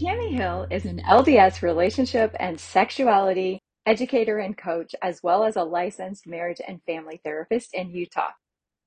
Tammy Hill is an LDS relationship and sexuality educator and coach, as well as a licensed marriage and family therapist in Utah.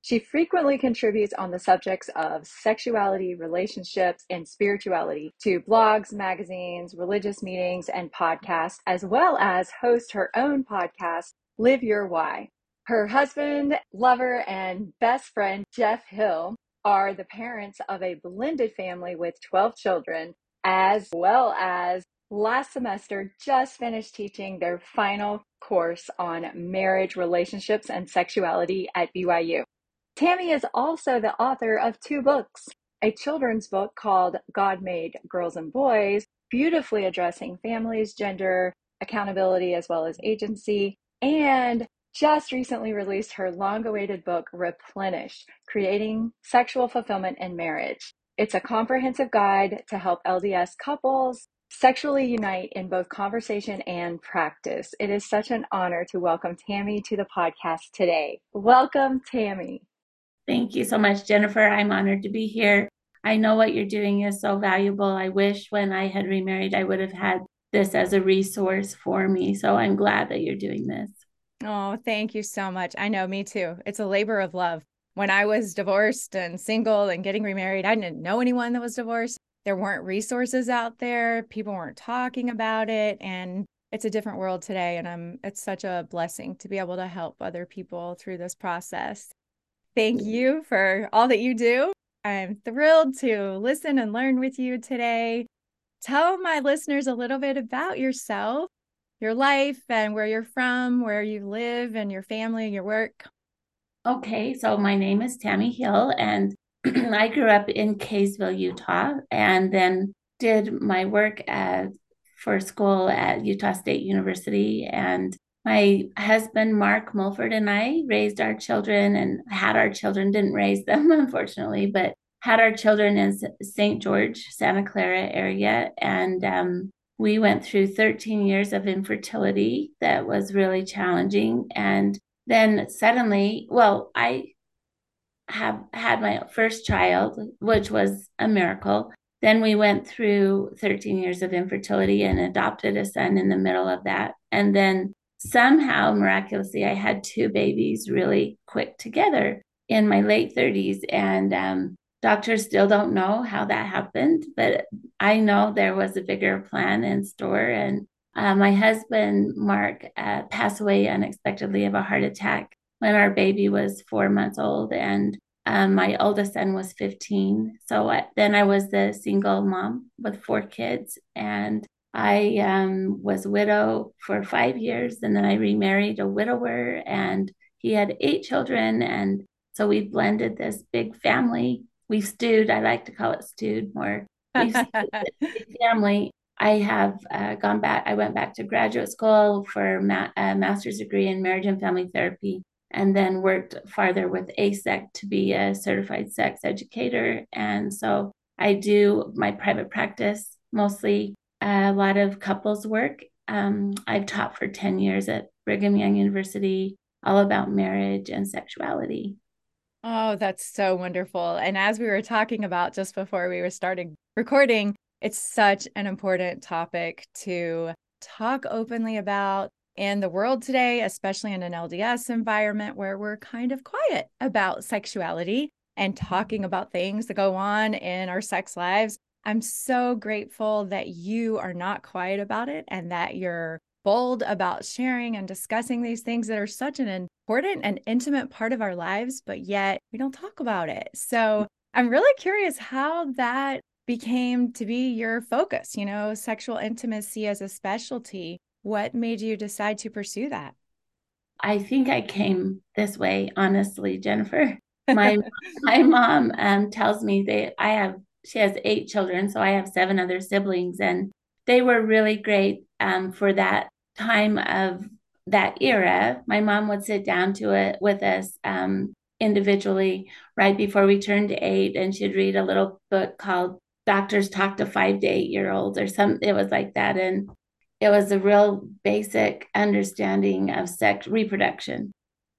She frequently contributes on the subjects of sexuality, relationships, and spirituality to blogs, magazines, religious meetings, and podcasts, as well as host her own podcast, Live Your Why. Her husband, lover, and best friend, Jeff Hill, are the parents of a blended family with 12 children as well as last semester just finished teaching their final course on marriage, relationships, and sexuality at BYU. Tammy is also the author of two books a children's book called God Made Girls and Boys, beautifully addressing families, gender, accountability, as well as agency, and just recently released her long awaited book, Replenish Creating Sexual Fulfillment in Marriage. It's a comprehensive guide to help LDS couples sexually unite in both conversation and practice. It is such an honor to welcome Tammy to the podcast today. Welcome, Tammy. Thank you so much, Jennifer. I'm honored to be here. I know what you're doing is so valuable. I wish when I had remarried, I would have had this as a resource for me. So I'm glad that you're doing this. Oh, thank you so much. I know, me too. It's a labor of love when I was divorced and single and getting remarried, I didn't know anyone that was divorced. There weren't resources out there. People weren't talking about it. And it's a different world today. And I'm it's such a blessing to be able to help other people through this process. Thank you for all that you do. I'm thrilled to listen and learn with you today. Tell my listeners a little bit about yourself, your life, and where you're from, where you live, and your family and your work. Okay, so my name is Tammy Hill, and I grew up in Kaysville, Utah, and then did my work at, for school at Utah State University. And my husband, Mark Mulford, and I raised our children and had our children, didn't raise them, unfortunately, but had our children in St. George, Santa Clara area. And um, we went through 13 years of infertility that was really challenging. And then suddenly, well, I have had my first child, which was a miracle. Then we went through 13 years of infertility and adopted a son in the middle of that. And then somehow, miraculously, I had two babies really quick together in my late 30s. And um, doctors still don't know how that happened, but I know there was a bigger plan in store. And uh, my husband, Mark, uh, passed away unexpectedly of a heart attack when our baby was four months old, and um, my oldest son was 15. So I, then I was the single mom with four kids, and I um, was widow for five years, and then I remarried a widower, and he had eight children, and so we blended this big family. We stewed. I like to call it stewed more. We stewed family I have uh, gone back, I went back to graduate school for ma- a master's degree in marriage and family therapy, and then worked farther with AASECT to be a certified sex educator. And so I do my private practice, mostly a lot of couples work. Um, I've taught for 10 years at Brigham Young University, all about marriage and sexuality. Oh, that's so wonderful. And as we were talking about just before we were starting recording, it's such an important topic to talk openly about in the world today, especially in an LDS environment where we're kind of quiet about sexuality and talking mm-hmm. about things that go on in our sex lives. I'm so grateful that you are not quiet about it and that you're bold about sharing and discussing these things that are such an important and intimate part of our lives, but yet we don't talk about it. So I'm really curious how that became to be your focus, you know, sexual intimacy as a specialty. What made you decide to pursue that? I think I came this way, honestly, Jennifer. My my mom um, tells me that I have she has eight children, so I have seven other siblings, and they were really great um, for that time of that era. My mom would sit down to it with us um, individually right before we turned eight, and she'd read a little book called "Doctors Talk to Five to Eight Year Olds" or something. It was like that, and it was a real basic understanding of sex reproduction.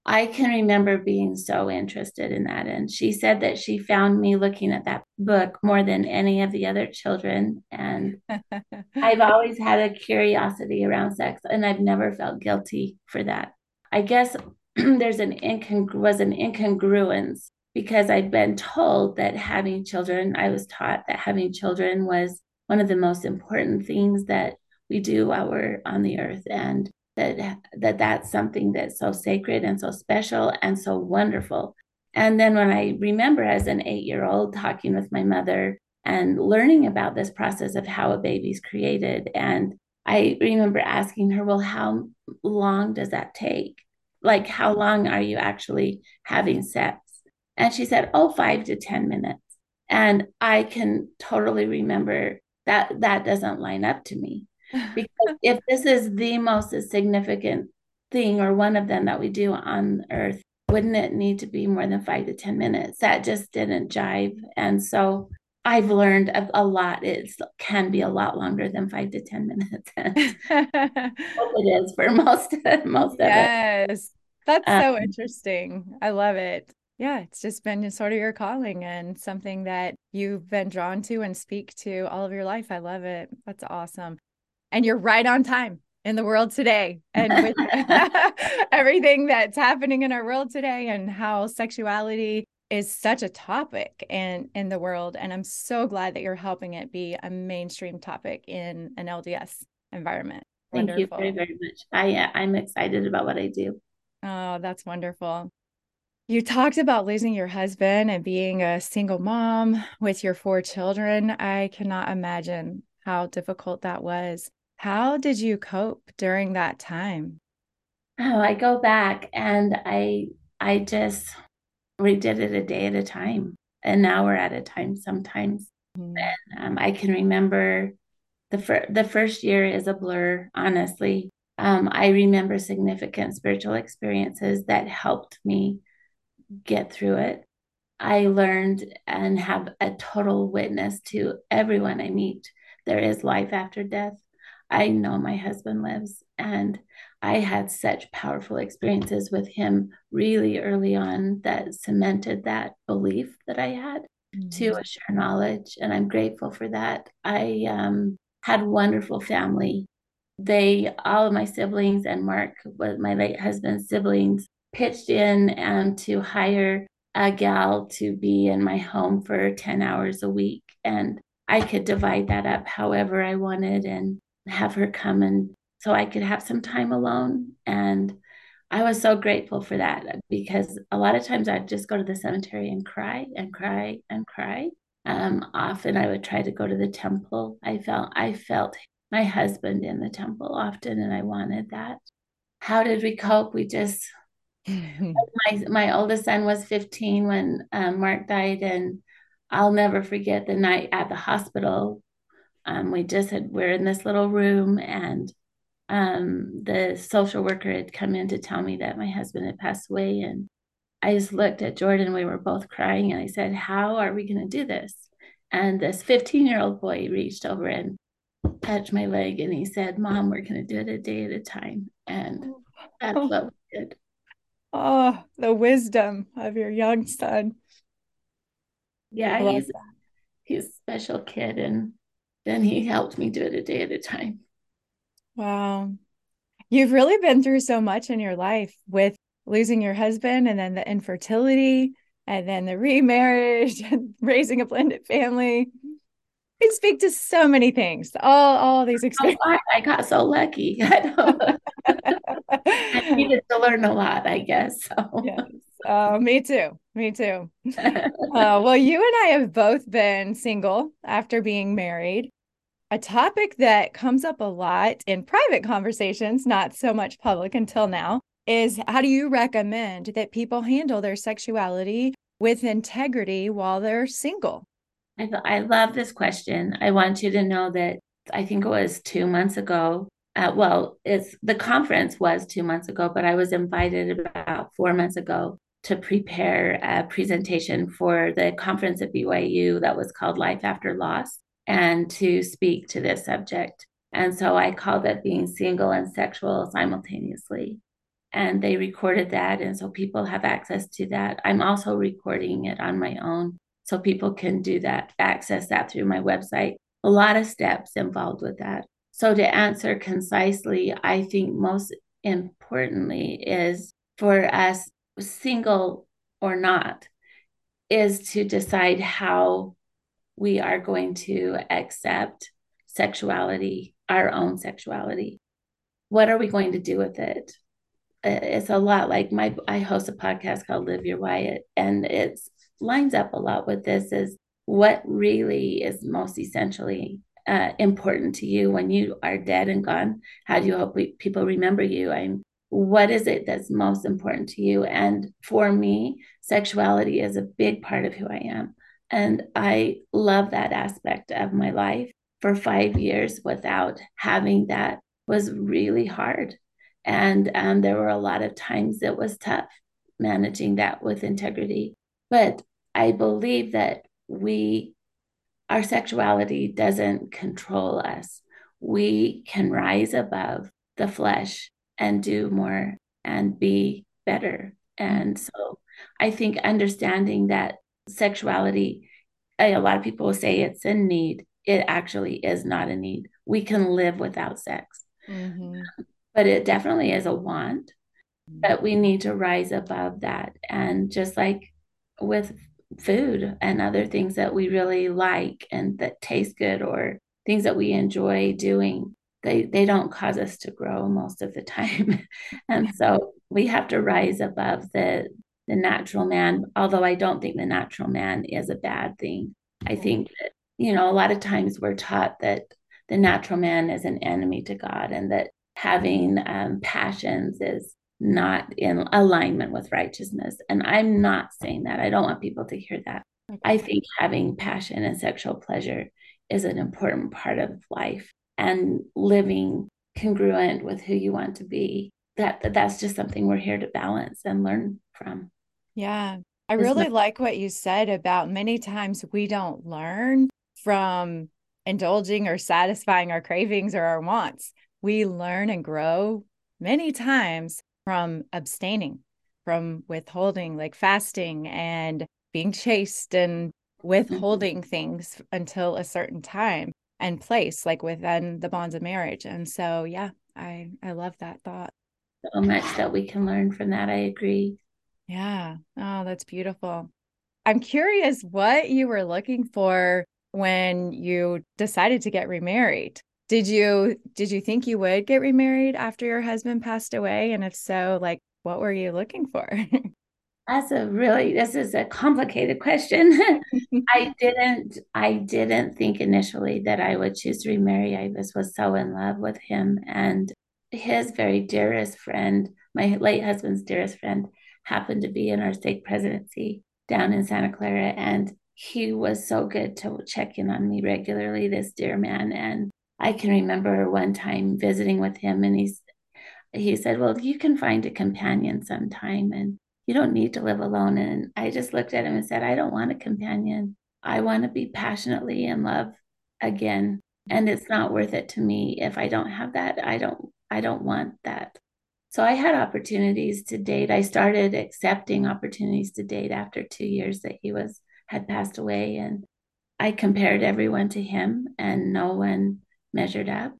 I can remember being so interested in that. And she said that she found me looking at that book more than any of the other children. And I've always had a curiosity around sex, and I've never felt guilty for that. I guess there's an incongru- was an incongruence because I'd been told that having children, I was taught that having children was one of the most important things that we do while we're on the earth. And that that that's something that's so sacred and so special and so wonderful and then when i remember as an 8 year old talking with my mother and learning about this process of how a baby's created and i remember asking her well how long does that take like how long are you actually having sex and she said oh 5 to 10 minutes. And i can totally remember that that doesn't line up to me. Because if this is the most significant thing or one of them that we do on earth wouldn't it need to be more than five to ten minutes? That just didn't jive. And so i've learned a, a lot. It can be a lot longer than five to ten minutes. It is for most most yes. of it. Yes. That's um, so interesting. I love it yeah, it's just been sort of your calling and something that you've been drawn to and speak to all of your life. I love it. That's awesome and you're right on time in the world today and with everything that's happening in our world today and how sexuality is such a topic in in the world and i'm so glad that you're helping it be a mainstream topic in an lds environment thank wonderful. you very very much i uh, i'm excited about what i do oh that's wonderful you talked about losing your husband and being a single mom with your four children i cannot imagine how difficult that was how did you cope during that time? Oh, I go back and I I just we did it a day at a time, an hour at a time sometimes. Mm-hmm. And um, I can remember the fir- the first year is a blur, honestly. Um, I remember significant spiritual experiences that helped me get through it. I learned and have a total witness to everyone I meet. There is life after death. I know my husband lives. And I had such powerful experiences with him really early on that cemented that belief that I had mm-hmm. to a shared knowledge. And I'm grateful for that. I um, had wonderful family. They, all of my siblings and Mark, was my late husband's siblings, pitched in and to hire a gal to be in my home for 10 hours a week. And I could divide that up however I wanted. And have her come and so I could have some time alone. And I was so grateful for that because a lot of times I'd just go to the cemetery and cry and cry and cry. Um, often I would try to go to the temple. I felt I felt my husband in the temple often, and I wanted that. How did we cope? We just my my oldest son was 15 when um, Mark died, and I'll never forget the night at the hospital. Um, we just had we're in this little room and um, the social worker had come in to tell me that my husband had passed away and i just looked at jordan we were both crying and i said how are we going to do this? And this 15 year old boy reached over and touched my leg and he said mom we're going to do it a day at a time. And that's oh. what we did oh the wisdom of your young son yeah he's, he's a special kid and then he helped me do it a day at a time. Wow. You've really been through so much in your life with losing your husband and then the infertility and then the remarriage and raising a blended family. You speak to so many things, all all these experiences. Oh, I, I, got so lucky. I, needed to learn a lot, I guess. So. Yes. Uh, me too. Me too. uh, well, you and I have both been single after being married a topic that comes up a lot in private conversations, not so much public until now, is how do you recommend that people handle their sexuality with integrity while they're single? I, I love this question. I want you to know that I think it was two months ago. Uh, well, it's the conference was two months ago, but I was invited about four months ago to prepare a presentation for the conference at BYU that was called Life After Loss and to speak to this subject. And so I called it being single and sexual simultaneously. And they recorded that. And so people have access to that. I'm also recording it on my own so people can do that, access that through my website. A lot of steps involved with that. So, to answer concisely, I think most importantly is for us, single or not, is to decide how we are going to accept sexuality, our own sexuality. What are we going to do with it? It's a lot like my I host a podcast called Live Your Why, and it lines up a lot with this is what really is most essentially uh, important to you when you are dead and gone? How do you hope we, people remember you? I'm what is it that's most important to you? And for me sexuality is a big part of who i am. And i love that aspect of my life for five years without having that was really hard. And um, there were a lot of times it was tough managing that with integrity. But I believe that we, our sexuality doesn't control us. We can rise above the flesh and do more and be better. And so I think understanding that sexuality, a lot of people say it's a need. It actually is not a need. We can live without sex, mm-hmm. but it definitely is a want. But we need to rise above that. And just like with food and other things that we really like and that taste good or things that we enjoy doing they they don't cause us to grow most of the time. And so we have to rise above the the natural man although i don't think the natural man is a bad thing. I think that you know a lot of times we're taught that the natural man is an enemy to god and that having um, passions is not in alignment with righteousness. And I'm not saying that. I don't want people to hear that. I think having passion and sexual pleasure is an important part of life and living congruent with who you want to be. That, that that's just something we're here to balance and learn from. Yeah. I really like what you said about many times we don't learn from indulging or satisfying our cravings or our wants. We learn and grow many times from abstaining, from withholding, like fasting and being chaste and withholding mm-hmm. things until a certain time and place, like within the bonds of marriage. And so, yeah, I I love that thought. So much that we can learn from that. I agree. Yeah. Oh, that's beautiful. I'm curious what you were looking for when you decided to get remarried did you did you think you would get remarried after your husband passed away? And if so like what were you looking for? That's a really this is a complicated question. I didn't i didn't think initially that i would choose to remarry. I just was so in love with him and his very dearest friend my late husband's dearest friend happened to be in our stake presidency down in santa clara and he was so good to check in on me regularly this dear man. And I can remember one time visiting with him and he's he said, Well, you can find a companion sometime and you don't need to live alone. And I just looked at him and said, I don't want a companion. I want to be passionately in love again. And it's not worth it to me if I don't have that. I don't I don't want that. So I had opportunities to date. I started accepting opportunities to date after two years that he was had passed away. And I compared everyone to him and no one measured up.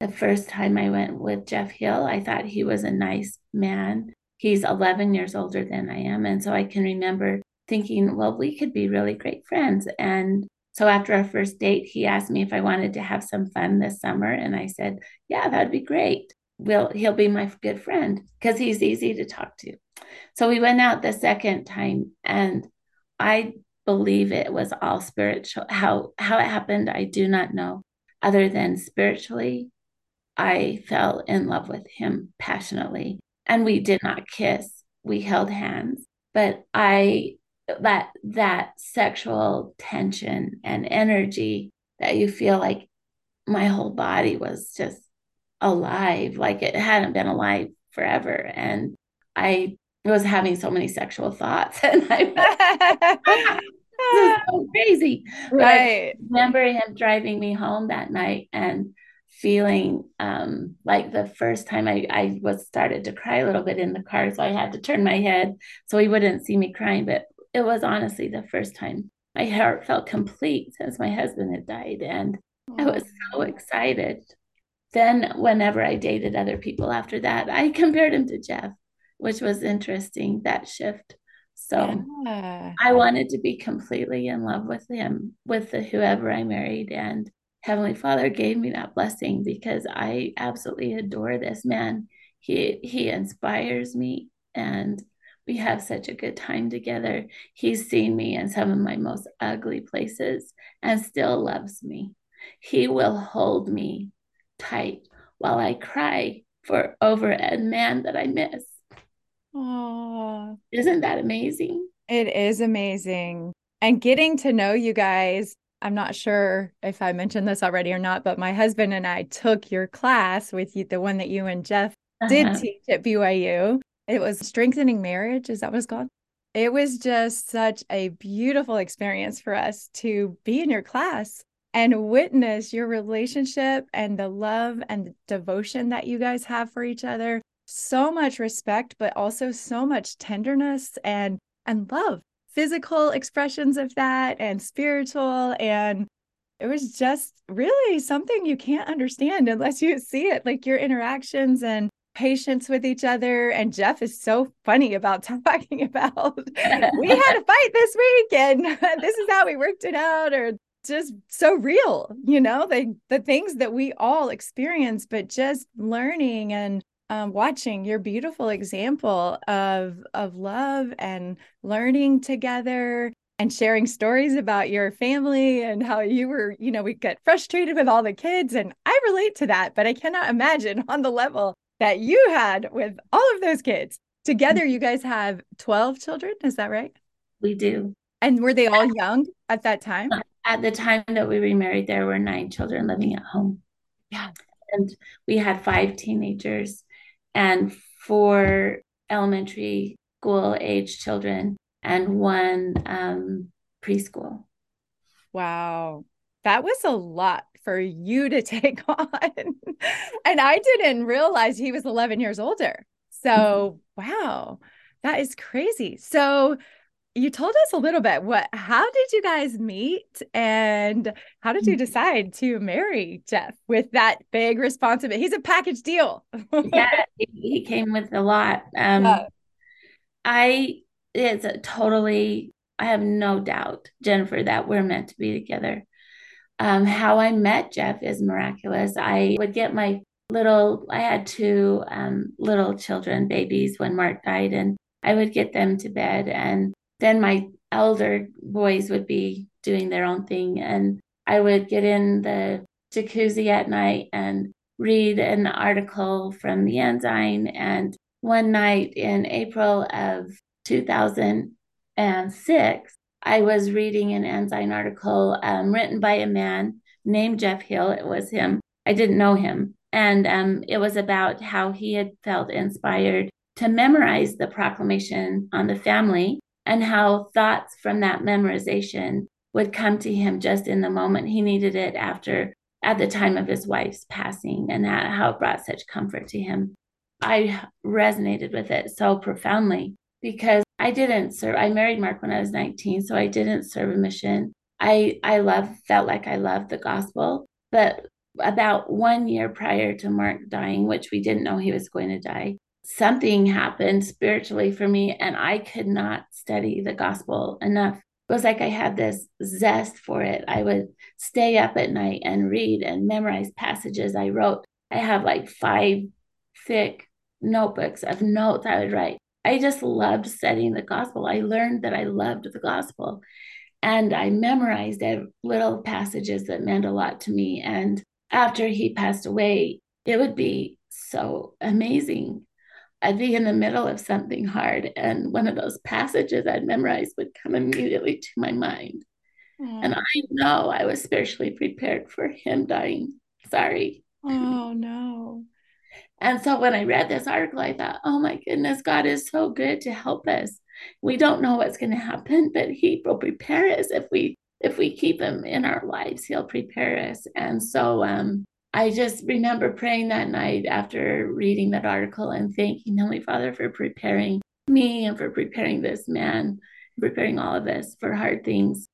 The first time I went with Jeff Hill, I thought he was a nice man. He's 11 years older than I am. And so I can remember thinking, well, we could be really great friends. And so after our first date, he asked me if I wanted to have some fun this summer. And I said, yeah, that'd be great. Will he'll be my good friend because he's easy to talk to. So we went out the second time and I believe it was all spiritual. How how it happened, I do not know other than spiritually, I fell in love with him passionately. And we did not kiss, we held hands. But I that that sexual tension and energy that you feel like my whole body was just alive, like it hadn't been alive forever. And I was having so many sexual thoughts and I this is so crazy. Right. I remember him driving me home that night and feeling um, like the first time I, I was started to cry a little bit in the car. So I had to turn my head so he wouldn't see me crying. But it was honestly the first time my heart felt complete since my husband had died. And I was so excited. Then, whenever I dated other people after that, I compared him to Jeff, which was interesting that shift. So yeah. I wanted to be completely in love with him, with the whoever I married. And Heavenly Father gave me that blessing because I absolutely adore this man. He he inspires me and we have such a good time together. He's seen me in some of my most ugly places and still loves me. He will hold me tight while I cry for over a man that I miss. Oh, isn't that amazing? It is amazing. And getting to know you guys, I'm not sure if I mentioned this already or not, but my husband and I took your class with you, the one that you and Jeff uh-huh. did teach at BYU. It was Strengthening Marriage. Is that what it's called? It was just such a beautiful experience for us to be in your class and witness your relationship and the love and the devotion that you guys have for each other so much respect but also so much tenderness and and love. Physical expressions of that and spiritual and it was just really something you can't understand unless you see it like your interactions and patience with each other. And jeff is so funny about talking about we had a fight this week and this is how we worked it out or just so real you know the the things that we all experience but just learning and um, watching your beautiful example of of love and learning together and sharing stories about your family and how you were you know we get frustrated with all the kids and i relate to that but i cannot imagine on the level that you had with all of those kids. Together you guys have 12 children is that right? We do. And were they all young at that time? At the time that we remarried there were nine children living at home. Yeah. And we had five teenagers and four elementary school age children and one um, preschool. Wow. That was a lot for you to take on. and I didn't realize he was 11 years older. So, wow, that is crazy. So, you told us a little bit. What how did you guys meet and how did you mm-hmm. decide to marry jeff with that big responsibility? He's a package deal. Yeah he came with a lot. Um yeah. i it's a totally i have no doubt jennifer that we're meant to be together. Um how i met jeff is miraculous. I would get my little i had two um little children babies when mark died and i would get them to bed and then my elder boys would be doing their own thing. And I would get in the jacuzzi at night and read an article from the Ensign. And one night in April of 2006, I was reading an Ensign article um, written by a man named Jeff Hill. It was him. I didn't know him. And um, it was about how he had felt inspired to memorize the proclamation on the family and how thoughts from that memorization would come to him just in the moment he needed it after at the time of his wife's passing and that, how it brought such comfort to him. I resonated with it so profoundly because i didn't serve i married mark when i was 19 so i didn't serve a mission. I i love felt like i loved the gospel but about one year prior to mark dying which we didn't know he was going to die something happened spiritually for me and I could not study the gospel enough. It was like I had this zest for it. I would stay up at night and read and memorize passages I wrote. I have like five thick notebooks of notes I would write. I just loved studying the gospel. I learned that I loved the gospel and I memorized little passages that meant a lot to me. And after he passed away, it would be so amazing I'd be in the middle of something hard, and one of those passages I'd memorized would come immediately to my mind. Mm. And I know I was spiritually prepared for him dying. Sorry. Oh, no. And so when I read this article, I thought, oh my goodness, God is so good to help us. We don't know what's going to happen, but He will prepare us if we if we keep Him in our lives. He'll prepare us. And so um, I just remember praying that night after reading that article and thanking Heavenly Father for preparing me and for preparing this man, preparing all of us for hard things.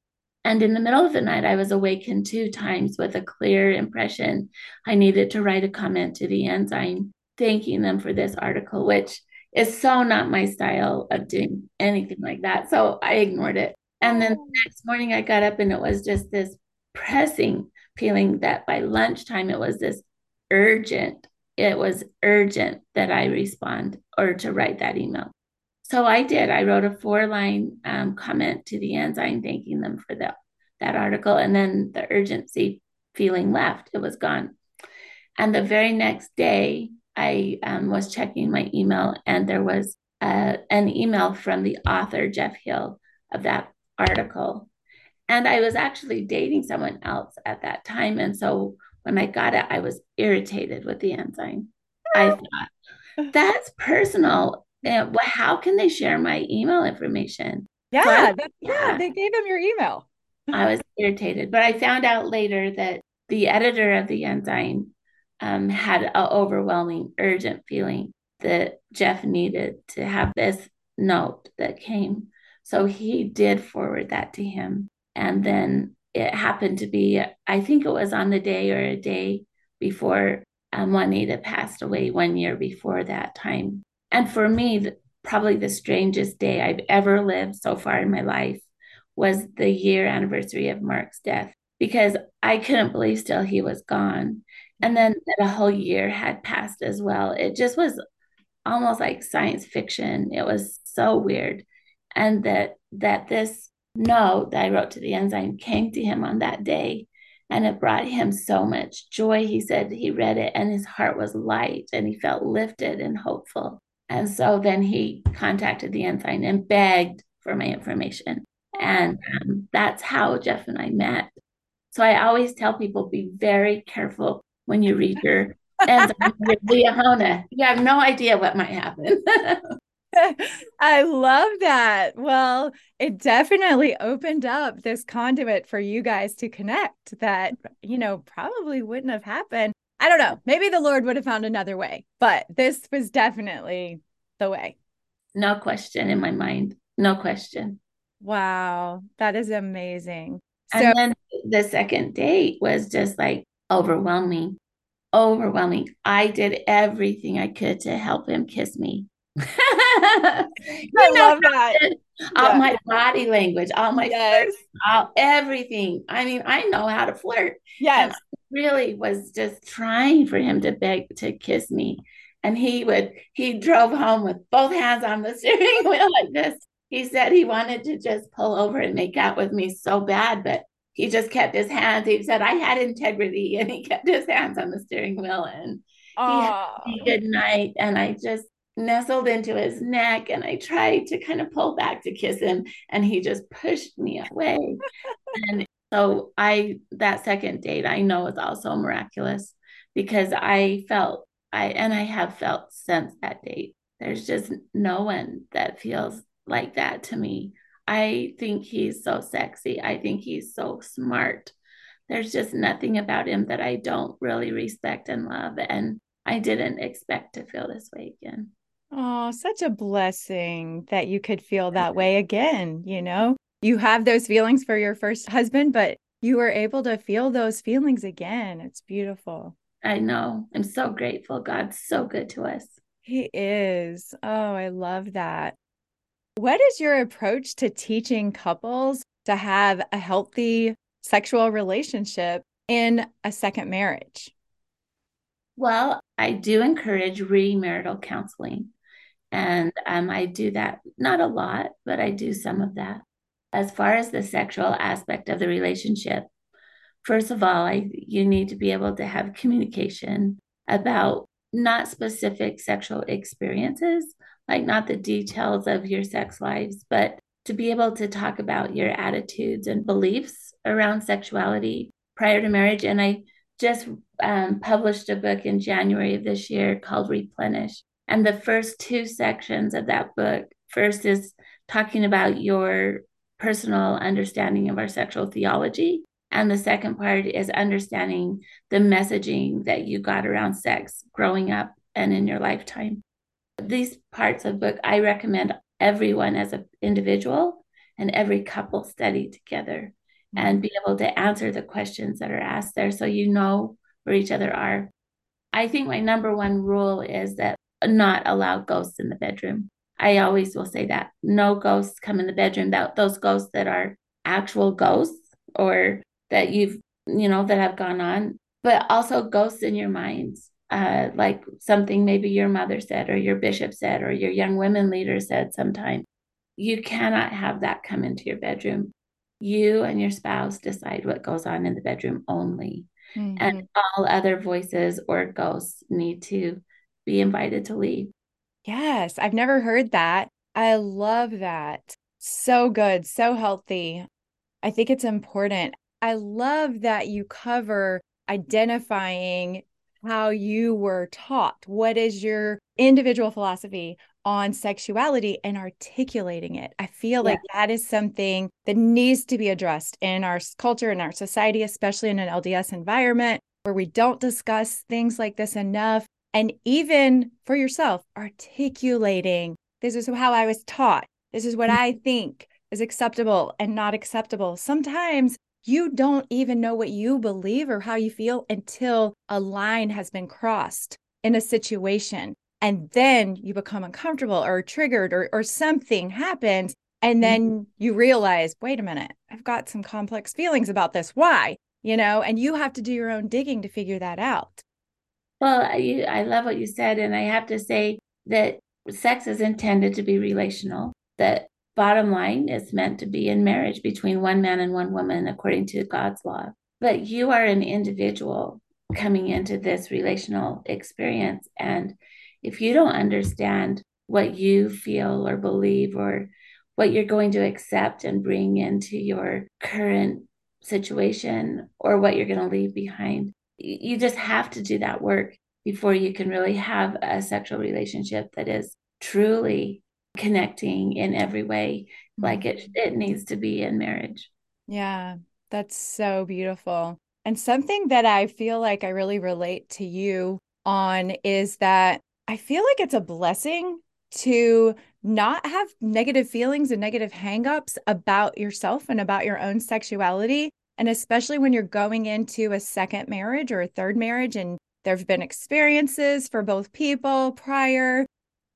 And in the middle of the night, I was awakened two times with a clear impression I needed to write a comment to the ensign, thanking them for this article, which is so not my style of doing anything like that. So I ignored it. And then the oh. next morning, I got up and it was just this pressing feeling that by lunchtime it was this urgent, it was urgent that I respond or to write that email. So I did. I wrote a four line um, comment to the ensign thanking them for that, that article. And then the urgency feeling left, it was gone. And the very next day, I um, was checking my email and there was uh, an email from the author, Jeff Hill, of that article. And I was actually dating someone else at that time. And so when I got it, I was irritated with the ensign. I thought, that's personal. And how can they share my email information? Yeah, so I, yeah, they gave him your email. I was irritated, but I found out later that the editor of the ensign um, had an overwhelming, urgent feeling that Jeff needed to have this note that came. So he did forward that to him. And then it happened to be, I think it was on the day or a day before um, Juanita passed away, one year before that time. And for me, probably the strangest day I've ever lived so far in my life was the year anniversary of Mark's death because I couldn't believe still he was gone. And then that a whole year had passed as well. It just was almost like science fiction. It was so weird. And that that this note that I wrote to the ensign came to him on that day and it brought him so much joy. He said he read it and his heart was light and he felt lifted and hopeful. And so then he contacted the ensign and begged for my information. And um, that's how Jeff and I met. So I always tell people be very careful when you read your ensign Liahona. You have no idea what might happen. I love that. Well, it definitely opened up this conduit for you guys to connect that, you know, probably wouldn't have happened. I don't know. Maybe the Lord would have found another way, but this was definitely the way. No question in my mind. No question. Wow. That is amazing. And so- then the second date was just like overwhelming. Overwhelming. I did everything I could to help him kiss me. I love that. All yeah. my body language, all my yes. all everything. I mean, I know how to flirt. Yes. really was just trying for him to beg to kiss me. And he would, he drove home with both hands on the steering wheel like this. He said he wanted to just pull over and make out with me so bad, but he just kept his hands. He said I had integrity and he kept his hands on the steering wheel and Aww. he had good night. And I just nestled into his neck and I tried to kind of pull back to kiss him and he just pushed me away. and so I that second date I know is also miraculous because I felt I and I have felt since that date. There's just no one that feels like that to me. I think he's so sexy. I think he's so smart. There's just nothing about him that I don't really respect and love. And I didn't expect to feel this way again. Oh, such a blessing that you could feel that way again. You know, you have those feelings for your first husband, but you were able to feel those feelings again. It's beautiful. I know. I'm so grateful. God's so good to us. He is. Oh, I love that. What is your approach to teaching couples to have a healthy sexual relationship in a second marriage? Well, I do encourage remarital counseling. And um, I do that not a lot, but I do some of that. As far as the sexual aspect of the relationship, first of all, I, you need to be able to have communication about not specific sexual experiences, like not the details of your sex lives, but to be able to talk about your attitudes and beliefs around sexuality prior to marriage. And I just um, published a book in January of this year called Replenish. And the first two sections of that book first is talking about your personal understanding of our sexual theology. And the second part is understanding the messaging that you got around sex growing up and in your lifetime. These parts of book I recommend everyone as an individual and every couple study together and be able to answer the questions that are asked there so you know where each other are. I think my number one rule is that not allow ghosts in the bedroom. I always will say that no ghosts come in the bedroom. That those ghosts that are actual ghosts or that you've you know that have gone on, but also ghosts in your minds. Uh, like something maybe your mother said or your bishop said or your young women leader said sometime. You cannot have that come into your bedroom. You and your spouse decide what goes on in the bedroom only. Mm-hmm. And all other voices or ghosts need to be invited to leave. Yes, I've never heard that. I love that. So good, so healthy. I think it's important. I love that you cover identifying how you were taught. What is your individual philosophy on sexuality and articulating it? I feel yeah. like that is something that needs to be addressed in our culture and our society, especially in an LDS environment where we don't discuss things like this enough. And even for yourself, articulating this is how I was taught. This is what mm-hmm. I think is acceptable and not acceptable. Sometimes you don't even know what you believe or how you feel until a line has been crossed in a situation. And then you become uncomfortable or triggered or, or something happens. And mm-hmm. then you realize, wait a minute, I've got some complex feelings about this. Why? You know, and you have to do your own digging to figure that out. Well, I, I love what you said. And I have to say that sex is intended to be relational, that bottom line is meant to be in marriage between one man and one woman according to God's law. But you are an individual coming into this relational experience. And if you don't understand what you feel or believe or what you're going to accept and bring into your current situation or what you're going to leave behind, you just have to do that work before you can really have a sexual relationship that is truly connecting in every way like it mm-hmm. it needs to be in marriage. Yeah, that's so beautiful. And something that I feel like I really relate to you on is that I feel like it's a blessing to not have negative feelings and negative hangups about yourself and about your own sexuality. And especially when you're going into a second marriage or a third marriage and there have been experiences for both people prior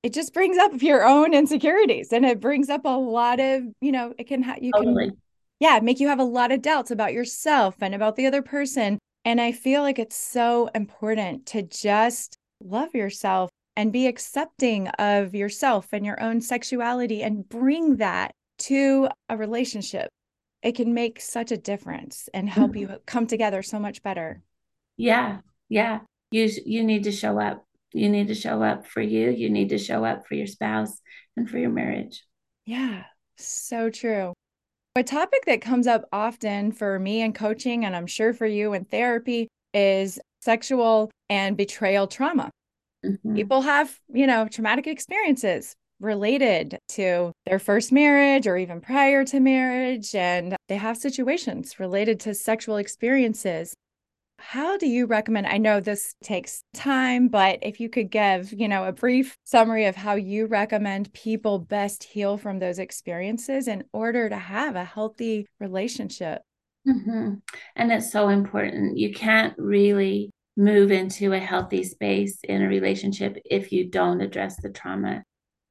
it just brings up your own insecurities and it brings up a lot of you know it can have you totally. can yeah make you have a lot of doubts about yourself and about the other person and i feel like it's so important to just love yourself and be accepting of yourself and your own sexuality and bring that to a relationship it can make such a difference and help mm-hmm. you come together so much better yeah yeah you you need to show up you need to show up for you. You need to show up for your spouse and for your marriage. Yeah, so true. A topic that comes up often for me in coaching, and I'm sure for you in therapy, is sexual and betrayal trauma. Mm-hmm. People have, you know, traumatic experiences related to their first marriage or even prior to marriage, and they have situations related to sexual experiences. How do you recommend? I know this takes time, but if you could give, you know, a brief summary of how you recommend people best heal from those experiences in order to have a healthy relationship. Mm-hmm. And it's so important. You can't really move into a healthy space in a relationship if you don't address the trauma.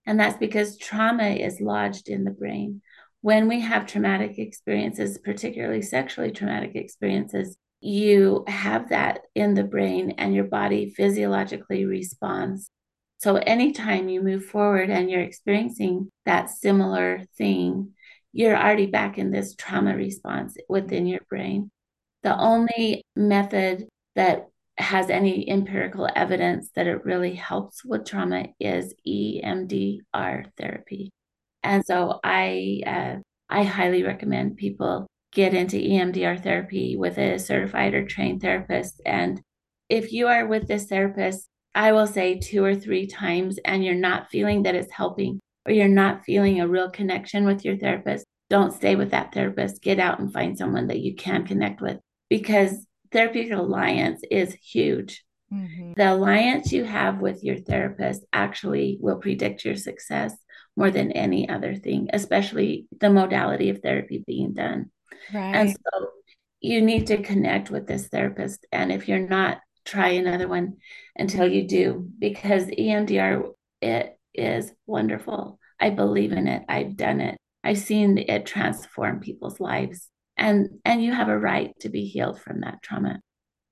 And that's because trauma is lodged in the brain. When we have traumatic experiences, particularly sexually traumatic experiences, you have that in the brain and your body physiologically responds. So, anytime you move forward and you're experiencing that similar thing, you're already back in this trauma response within your brain. The only method that has any empirical evidence that it really helps with trauma is EMDR therapy. And so I uh, I highly recommend people get into EMDR therapy with a certified or trained therapist. And if you are with this therapist, I will say two or three times, and you're not feeling that it's helping, or you're not feeling a real connection with your therapist, don't stay with that therapist. Get out and find someone that you can connect with because therapeutic alliance is huge. Mm-hmm. The alliance you have with your therapist actually will predict your success more than any other thing, especially the modality of therapy being done. Right. And so you need to connect with this therapist. And if you're not, try another one until you do, because EMDR, it is wonderful. I believe in it. I've done it. I've seen it transform people's lives and and you have a right to be healed from that trauma.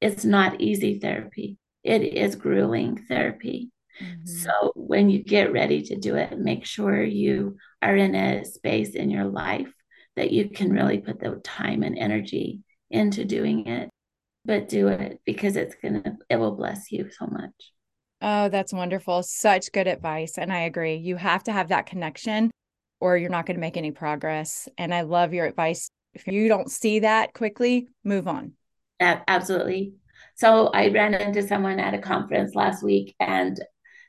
It's not easy therapy. It is grueling therapy. Mm-hmm. so when you get ready to do it make sure you are in a space in your life that you can really put the time and energy into doing it but do it because it's gonna it will bless you so much. Oh that's wonderful. Such good advice and i agree. You have to have that connection or you're not going to make any progress and i love your advice if you don't see that quickly, move on. Absolutely. So I ran into someone at a conference last week and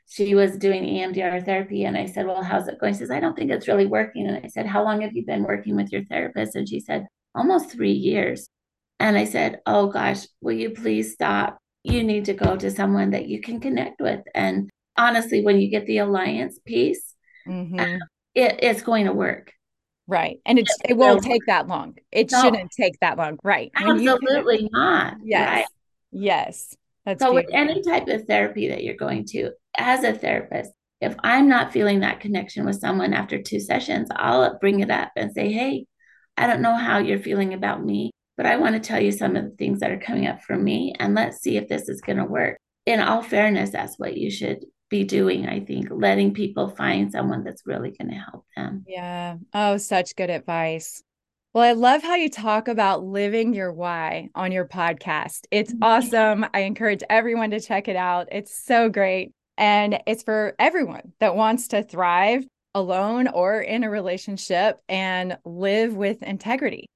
she was doing EMDR therapy. And I said, Well, how's it going? She says, I don't think it's really working. And I said, How long have you been working with your therapist? And she said, Almost three years. And I said, Oh gosh, will you please stop? You need to go to someone that you can connect with. And honestly, when you get the alliance piece, mm-hmm. it, it's going to work. Right. And it's it won't take that long. It no. shouldn't take that long. Right. Absolutely can, not. Yes. Right? Yes. That's so beautiful. with any type of therapy that you're going to, as a therapist, if I'm not feeling that connection with someone after two sessions, I'll bring it up and say, Hey, I don't know how you're feeling about me, but I want to tell you some of the things that are coming up for me. And let's see if this is going to work. In all fairness, that's what you should be doing, I think, letting people find someone that's really going to help them. Yeah. Oh, such good advice. Well, I love how you talk about living your why on your podcast. It's mm-hmm. awesome. I encourage everyone to check it out. It's so great. And it's for everyone that wants to thrive alone or in a relationship and live with integrity.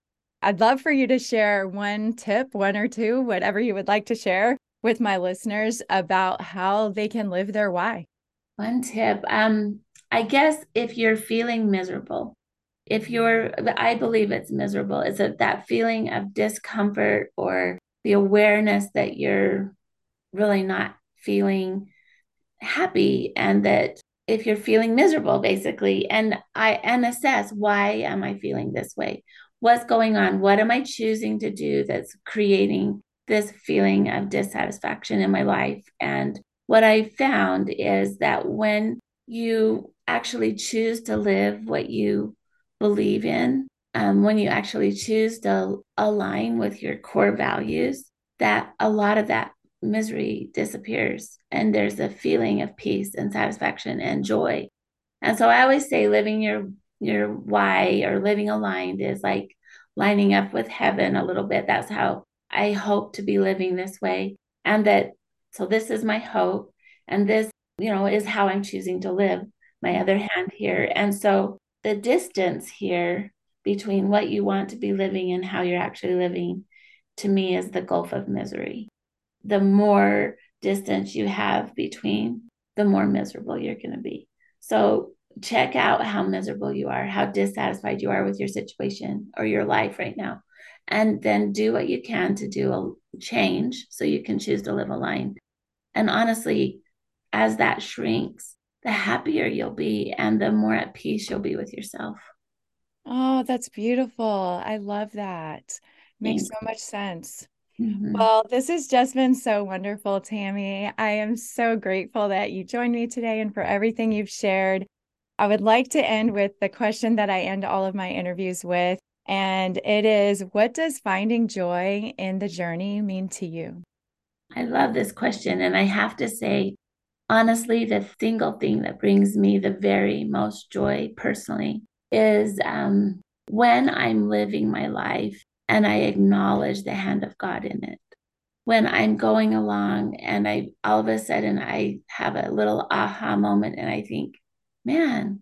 I'd love for you to share one tip, one or two, whatever you would like to share with my listeners about how they can live their why? One tip. Um, I guess if you're feeling miserable, if you're, I believe it's miserable, is it that feeling of discomfort or the awareness that you're really not feeling happy and that if you're feeling miserable basically and i and assess why am i feeling this way what's going on what am i choosing to do that's creating this feeling of dissatisfaction in my life. And what I found is that when you actually choose to live what you believe in, um, when you actually choose to align with your core values, that a lot of that misery disappears and there's a feeling of peace and satisfaction and joy. And so I always say living your your why or living aligned is like lining up with heaven a little bit. That's how I hope to be living this way. And that, so this is my hope. And this, you know, is how I'm choosing to live my other hand here. And so the distance here between what you want to be living and how you're actually living to me is the gulf of misery. The more distance you have between, the more miserable you're going to be. So check out how miserable you are, how dissatisfied you are with your situation or your life right now and then do what you can to do a change so you can choose to live aligned. And honestly, as that shrinks, the happier you'll be and the more at peace you'll be with yourself. Oh, that's beautiful. I love that. Makes Thanks. so much sense. Mm-hmm. Well, this has just been so wonderful, Tammy. I am so grateful that you joined me today and for everything you've shared. I would like to end with the question that I end all of my interviews with. And it is what does finding joy in the journey mean to you? I love this question. And I have to say, honestly, the single thing that brings me the very most joy personally is um, when I'm living my life and I acknowledge the hand of God in it. when I'm going along and I all of a sudden I have a little aha moment and I think, man,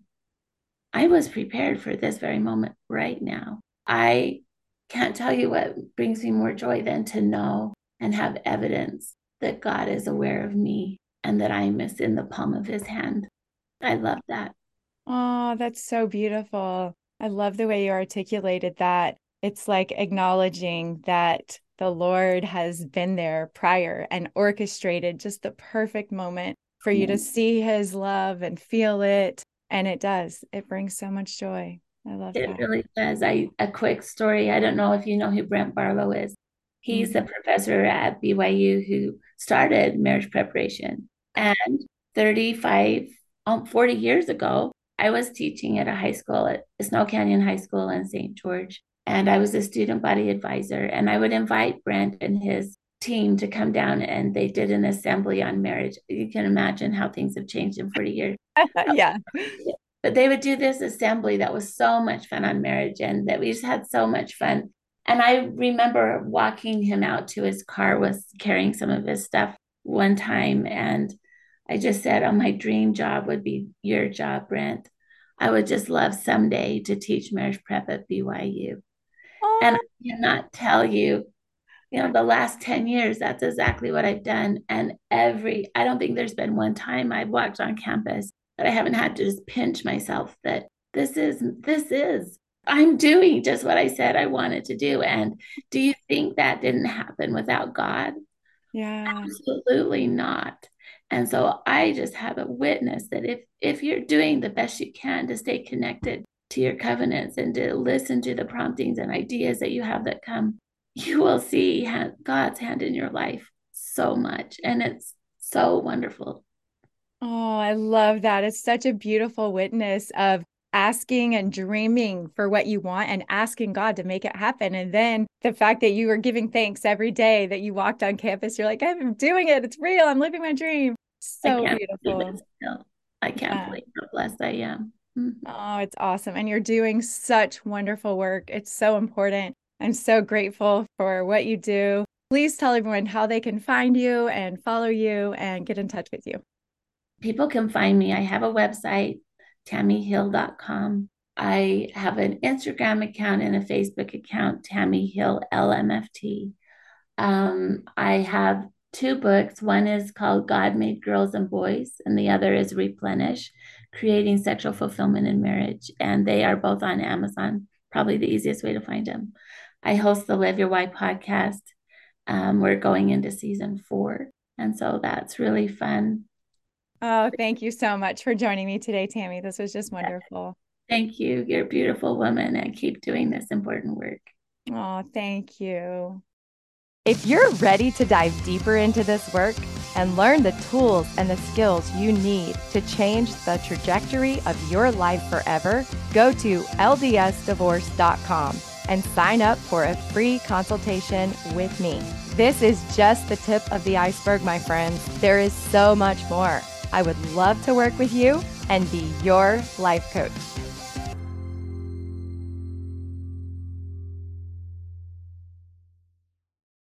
I was prepared for this very moment right now. I can't tell you what brings me more joy than to know and have evidence that God is aware of me and that I'm in the palm of his hand. I love that. Oh, that's so beautiful. I love the way you articulated that. It's like acknowledging that the Lord has been there prior and orchestrated just the perfect moment for you to see his love and feel it. And it does, it brings so much joy. I love it. It really does. I a quick story. I don't know if you know who Brent Barlow is. He's mm-hmm. a professor at BYU who started marriage preparation. And 35, um, 40 years ago, I was teaching at a high school at Snow Canyon High School in St. George. And I was a student body advisor. And I would invite Brent and his team to come down and they did an assembly on marriage. You can imagine how things have changed in 40 years. yeah. But they would do this assembly that was so much fun on marriage and that we just had so much fun. And I remember walking him out to his car, was carrying some of his stuff one time. And I just said, Oh, my dream job would be your job, Brent. I would just love someday to teach marriage prep at BYU. Oh. And I cannot tell you, you know, the last 10 years, that's exactly what I've done. And every, I don't think there's been one time I've walked on campus that I haven't had to just pinch myself that this is, this is I'm doing just what I said I wanted to do. And do you think that didn't happen without God? Yeah. Absolutely not. And so I just have a witness that if if you're doing the best you can to stay connected to your covenants and to listen to the promptings and ideas that you have that come, you will see God's hand in your life so much. And it's so wonderful. Oh, I love that. It's such a beautiful witness of asking and dreaming for what you want and asking God to make it happen. And then the fact that you were giving thanks every day that you walked on campus, you're like, I'm doing it. It's real. I'm living my dream. So beautiful. I can't yeah. believe how blessed I am. Mm-hmm. Oh, it's awesome. And you're doing such wonderful work. It's so important. I'm so grateful for what you do. Please tell everyone how they can find you and follow you and get in touch with you. People can find me. I have a website, tammyhill.com. I have an Instagram account and a Facebook account, Tammy Hill LMFT. Um, I have two books. One is called God Made Girls and Boys, and the other is Replenish Creating Sexual Fulfillment in Marriage. And they are both on Amazon, probably the easiest way to find them. I host the Live Your Why podcast. Um, we're going into season four. And so that's really fun. Oh, thank you so much for joining me today, Tammy. This was just wonderful. Thank you. You're a beautiful woman and keep doing this important work. Oh, thank you. If you're ready to dive deeper into this work and learn the tools and the skills you need to change the trajectory of your life forever, go to ldsdivorce.com and sign up for a free consultation with me. This is just the tip of the iceberg, my friends. There is so much more. I would love to work with you and be your life coach.